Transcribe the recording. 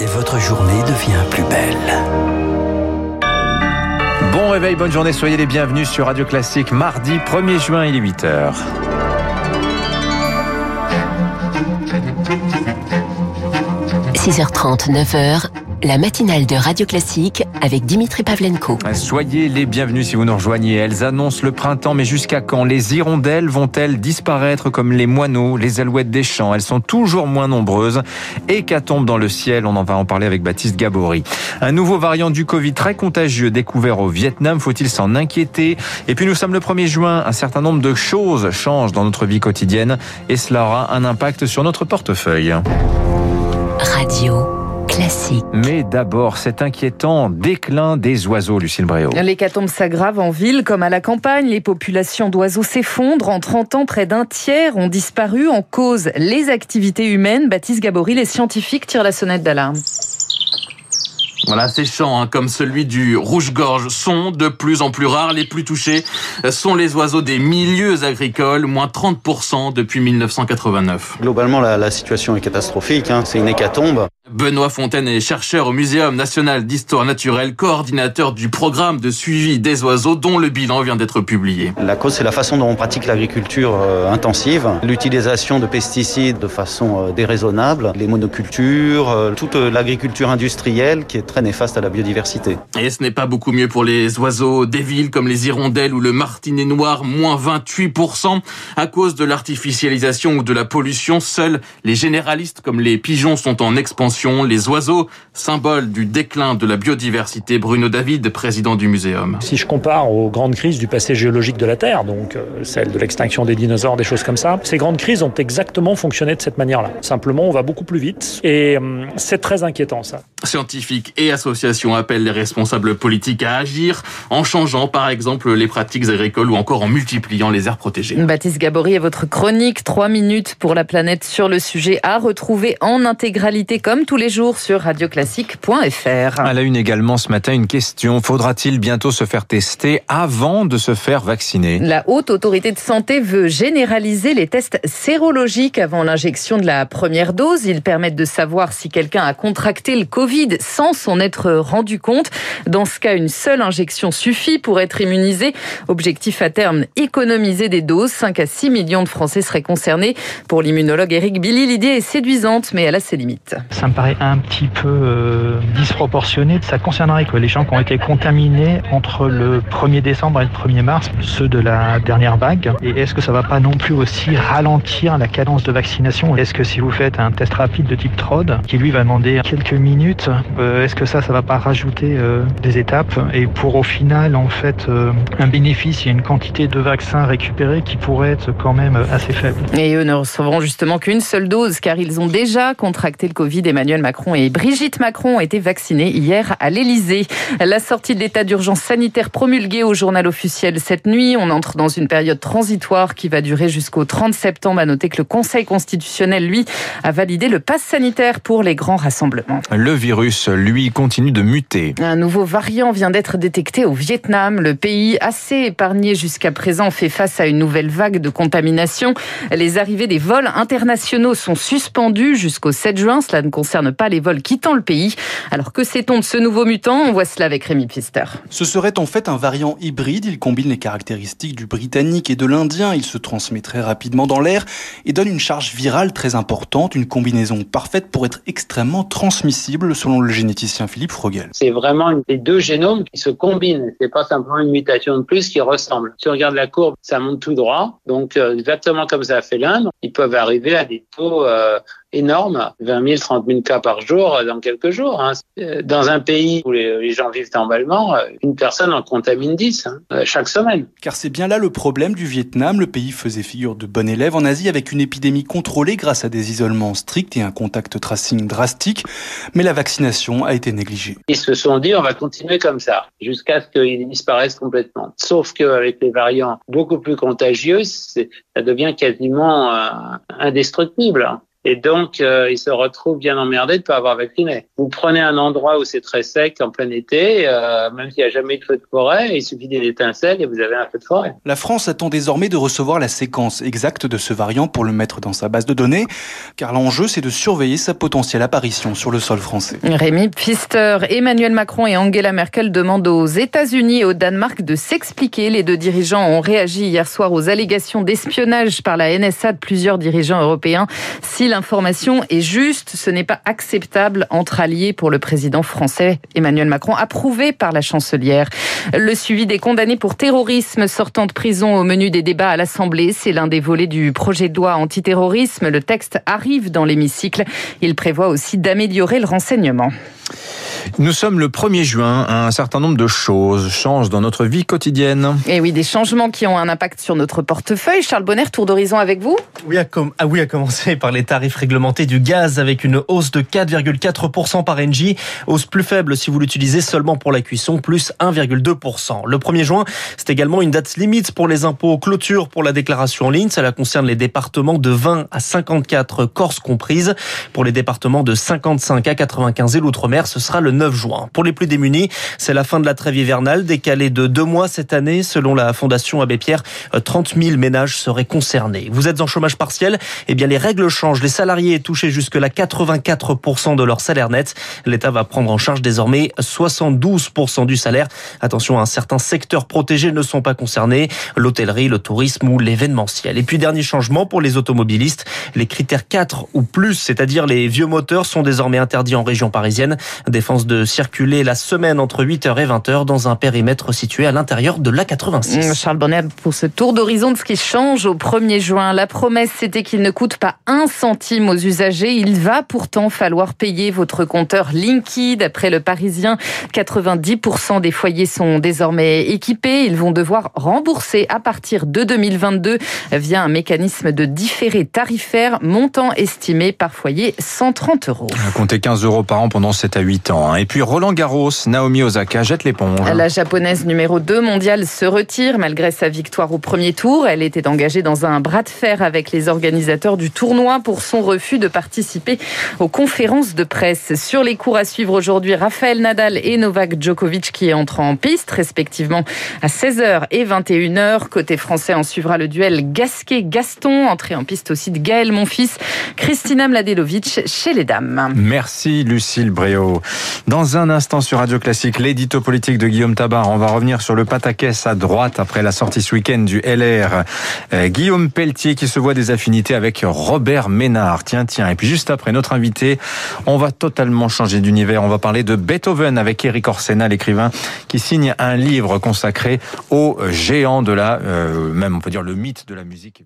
et votre journée devient plus belle. Bon réveil, bonne journée, soyez les bienvenus sur Radio Classique. Mardi 1er juin, il est 8h. – 6h30, 9h, la matinale de Radio Classique avec Dimitri Pavlenko. Soyez les bienvenus si vous nous rejoignez. Elles annoncent le printemps, mais jusqu'à quand Les hirondelles vont-elles disparaître comme les moineaux, les alouettes des champs Elles sont toujours moins nombreuses. Hécatombe dans le ciel, on en va en parler avec Baptiste Gabory. Un nouveau variant du Covid très contagieux découvert au Vietnam, faut-il s'en inquiéter Et puis nous sommes le 1er juin, un certain nombre de choses changent dans notre vie quotidienne et cela aura un impact sur notre portefeuille. Radio. Classique. Mais d'abord, cet inquiétant déclin des oiseaux, Lucille Bréau. L'hécatombe s'aggrave en ville comme à la campagne. Les populations d'oiseaux s'effondrent. En 30 ans, près d'un tiers ont disparu en cause les activités humaines. Baptiste Gabory, les scientifiques tirent la sonnette d'alarme. Voilà, ces chants, hein, comme celui du rouge-gorge, sont de plus en plus rares. Les plus touchés sont les oiseaux des milieux agricoles, moins 30% depuis 1989. Globalement, la, la situation est catastrophique. Hein. C'est une hécatombe. Benoît Fontaine est chercheur au Muséum national d'histoire naturelle, coordinateur du programme de suivi des oiseaux dont le bilan vient d'être publié. La cause, c'est la façon dont on pratique l'agriculture euh, intensive, l'utilisation de pesticides de façon euh, déraisonnable, les monocultures, euh, toute l'agriculture industrielle qui est très néfaste à la biodiversité. Et ce n'est pas beaucoup mieux pour les oiseaux des villes comme les hirondelles ou le martinet noir, moins 28% à cause de l'artificialisation ou de la pollution. Seuls les généralistes comme les pigeons sont en expansion les oiseaux, symbole du déclin de la biodiversité. Bruno David, président du muséum. Si je compare aux grandes crises du passé géologique de la Terre, donc euh, celle de l'extinction des dinosaures, des choses comme ça, ces grandes crises ont exactement fonctionné de cette manière-là. Simplement, on va beaucoup plus vite et euh, c'est très inquiétant ça. Scientifiques et associations appellent les responsables politiques à agir en changeant par exemple les pratiques agricoles ou encore en multipliant les aires protégées. Baptiste Gabory et votre chronique 3 minutes pour la planète sur le sujet à retrouver en intégralité comme tous les jours sur radioclassique.fr. À la une également ce matin, une question. Faudra-t-il bientôt se faire tester avant de se faire vacciner? La haute autorité de santé veut généraliser les tests sérologiques avant l'injection de la première dose. Ils permettent de savoir si quelqu'un a contracté le Covid sans s'en être rendu compte. Dans ce cas, une seule injection suffit pour être immunisé. Objectif à terme, économiser des doses. 5 à 6 millions de Français seraient concernés. Pour l'immunologue Eric Billy, l'idée est séduisante, mais elle a ses limites paraît un petit peu euh, disproportionné. Ça concernerait les gens qui ont été contaminés entre le 1er décembre et le 1er mars, ceux de la dernière vague? Et est-ce que ça va pas non plus aussi ralentir la cadence de vaccination? Est-ce que si vous faites un test rapide de type TROD, qui lui va demander quelques minutes, euh, est-ce que ça, ça va pas rajouter euh, des étapes et pour au final en fait un bénéfice, il y a une quantité de vaccins récupérés qui pourrait être quand même assez faible. Et eux ne recevront justement qu'une seule dose car ils ont déjà contracté le Covid. Emmanuel Emmanuel Macron et Brigitte Macron ont été vaccinés hier à l'Elysée. La sortie de l'état d'urgence sanitaire promulguée au journal officiel cette nuit. On entre dans une période transitoire qui va durer jusqu'au 30 septembre. À noter que le Conseil constitutionnel, lui, a validé le pass sanitaire pour les grands rassemblements. Le virus, lui, continue de muter. Un nouveau variant vient d'être détecté au Vietnam. Le pays, assez épargné jusqu'à présent, fait face à une nouvelle vague de contamination. Les arrivées des vols internationaux sont suspendues jusqu'au 7 juin. Cela ne concerne ne pas les vols quittant le pays. Alors que sait-on de ce nouveau mutant? On voit cela avec Rémi Pfister. Ce serait en fait un variant hybride. Il combine les caractéristiques du britannique et de l'indien. Il se transmet très rapidement dans l'air et donne une charge virale très importante, une combinaison parfaite pour être extrêmement transmissible selon le généticien Philippe Frogel. C'est vraiment les deux génomes qui se combinent. C'est pas simplement une mutation de plus qui ressemble. Si on regarde la courbe, ça monte tout droit. Donc euh, exactement comme ça a fait l'Inde, ils peuvent arriver à des taux euh, énorme, 20 000, 30 000 cas par jour euh, dans quelques jours. Hein. Euh, dans un pays où les, gens vivent normalement, une personne en contamine 10 hein, chaque semaine. Car c'est bien là le problème du Vietnam. Le pays faisait figure de bon élève en Asie avec une épidémie contrôlée grâce à des isolements stricts et un contact tracing drastique. Mais la vaccination a été négligée. Ils se sont dit on va continuer comme ça jusqu'à ce qu'ils disparaissent complètement. Sauf qu'avec les variants beaucoup plus contagieux, ça devient quasiment indestructible. Et donc, euh, ils se retrouvent bien emmerdés de ne pas avoir vacciné. Vous prenez un endroit où c'est très sec en plein été, euh, même s'il n'y a jamais eu de feu de forêt, il suffit d'une étincelle et vous avez un feu de forêt. La France attend désormais de recevoir la séquence exacte de ce variant pour le mettre dans sa base de données, car l'enjeu, c'est de surveiller sa potentielle apparition sur le sol français. Rémi Pfister, Emmanuel Macron et Angela Merkel demandent aux États-Unis et au Danemark de s'expliquer. Les deux dirigeants ont réagi hier soir aux allégations d'espionnage par la NSA de plusieurs dirigeants européens. Si l'information est juste, ce n'est pas acceptable entre alliés pour le président français Emmanuel Macron, approuvé par la chancelière. Le suivi des condamnés pour terrorisme sortant de prison au menu des débats à l'Assemblée, c'est l'un des volets du projet de loi antiterrorisme. Le texte arrive dans l'hémicycle. Il prévoit aussi d'améliorer le renseignement. Nous sommes le 1er juin. Un certain nombre de choses changent dans notre vie quotidienne. Et oui, des changements qui ont un impact sur notre portefeuille. Charles Bonner, tour d'horizon avec vous oui à, ah oui, à commencer par les tarifs du gaz avec une hausse de 4,4% par. Hausse plus faible si vous l'utilisez seulement pour la cuisson, plus 1,2%. Le 1er juin, c'est également une date limite pour les impôts clôture pour la déclaration en ligne. Cela concerne les départements de 20 à 54, Corse comprise. Pour les départements de 55 à 95 et l'outre-mer, ce sera le 9 juin. Pour les plus démunis, c'est la fin de la trêve hivernale, décalée de deux mois cette année. Selon la Fondation Abbé Pierre, 30 000 ménages seraient concernés. Vous êtes en chômage partiel Eh bien, les règles changent. Salariés touchaient jusque-là 84% de leur salaire net. L'État va prendre en charge désormais 72% du salaire. Attention, un certain secteur protégé ne sont pas concernés. L'hôtellerie, le tourisme ou l'événementiel. Et puis, dernier changement pour les automobilistes. Les critères 4 ou plus, c'est-à-dire les vieux moteurs, sont désormais interdits en région parisienne. Défense de circuler la semaine entre 8h et 20h dans un périmètre situé à l'intérieur de l'A86. Charles Bonnet, pour ce tour d'horizon de ce qui change au 1er juin, la promesse c'était qu'il ne coûte pas un centime aux usagers. Il va pourtant falloir payer votre compteur Linky. D'après le Parisien, 90% des foyers sont désormais équipés. Ils vont devoir rembourser à partir de 2022 via un mécanisme de différé tarifaire, montant estimé par foyer 130 euros. Comptez 15 euros par an pendant 7 à 8 ans. Hein. Et puis Roland Garros, Naomi Osaka jette l'éponge. La japonaise numéro 2 mondiale se retire malgré sa victoire au premier tour. Elle était engagée dans un bras de fer avec les organisateurs du tournoi pour son refus de participer aux conférences de presse. Sur les cours à suivre aujourd'hui, Raphaël Nadal et Novak Djokovic qui entrent en piste respectivement à 16h et 21h. Côté français, on suivra le duel Gasquet-Gaston, entrée en piste aussi de Gaël Monfils, Christina Mladenovic chez les dames. Merci Lucille Bréau. Dans un instant sur Radio Classique, l'édito politique de Guillaume Tabar. On va revenir sur le pataquès à droite après la sortie ce week-end du LR. Euh, Guillaume Pelletier qui se voit des affinités avec Robert Ménard. Tiens, tiens. Et puis juste après notre invité, on va totalement changer d'univers. On va parler de Beethoven avec Eric Orsena, l'écrivain, qui signe un livre consacré au géant de la, euh, même on peut dire le mythe de la musique.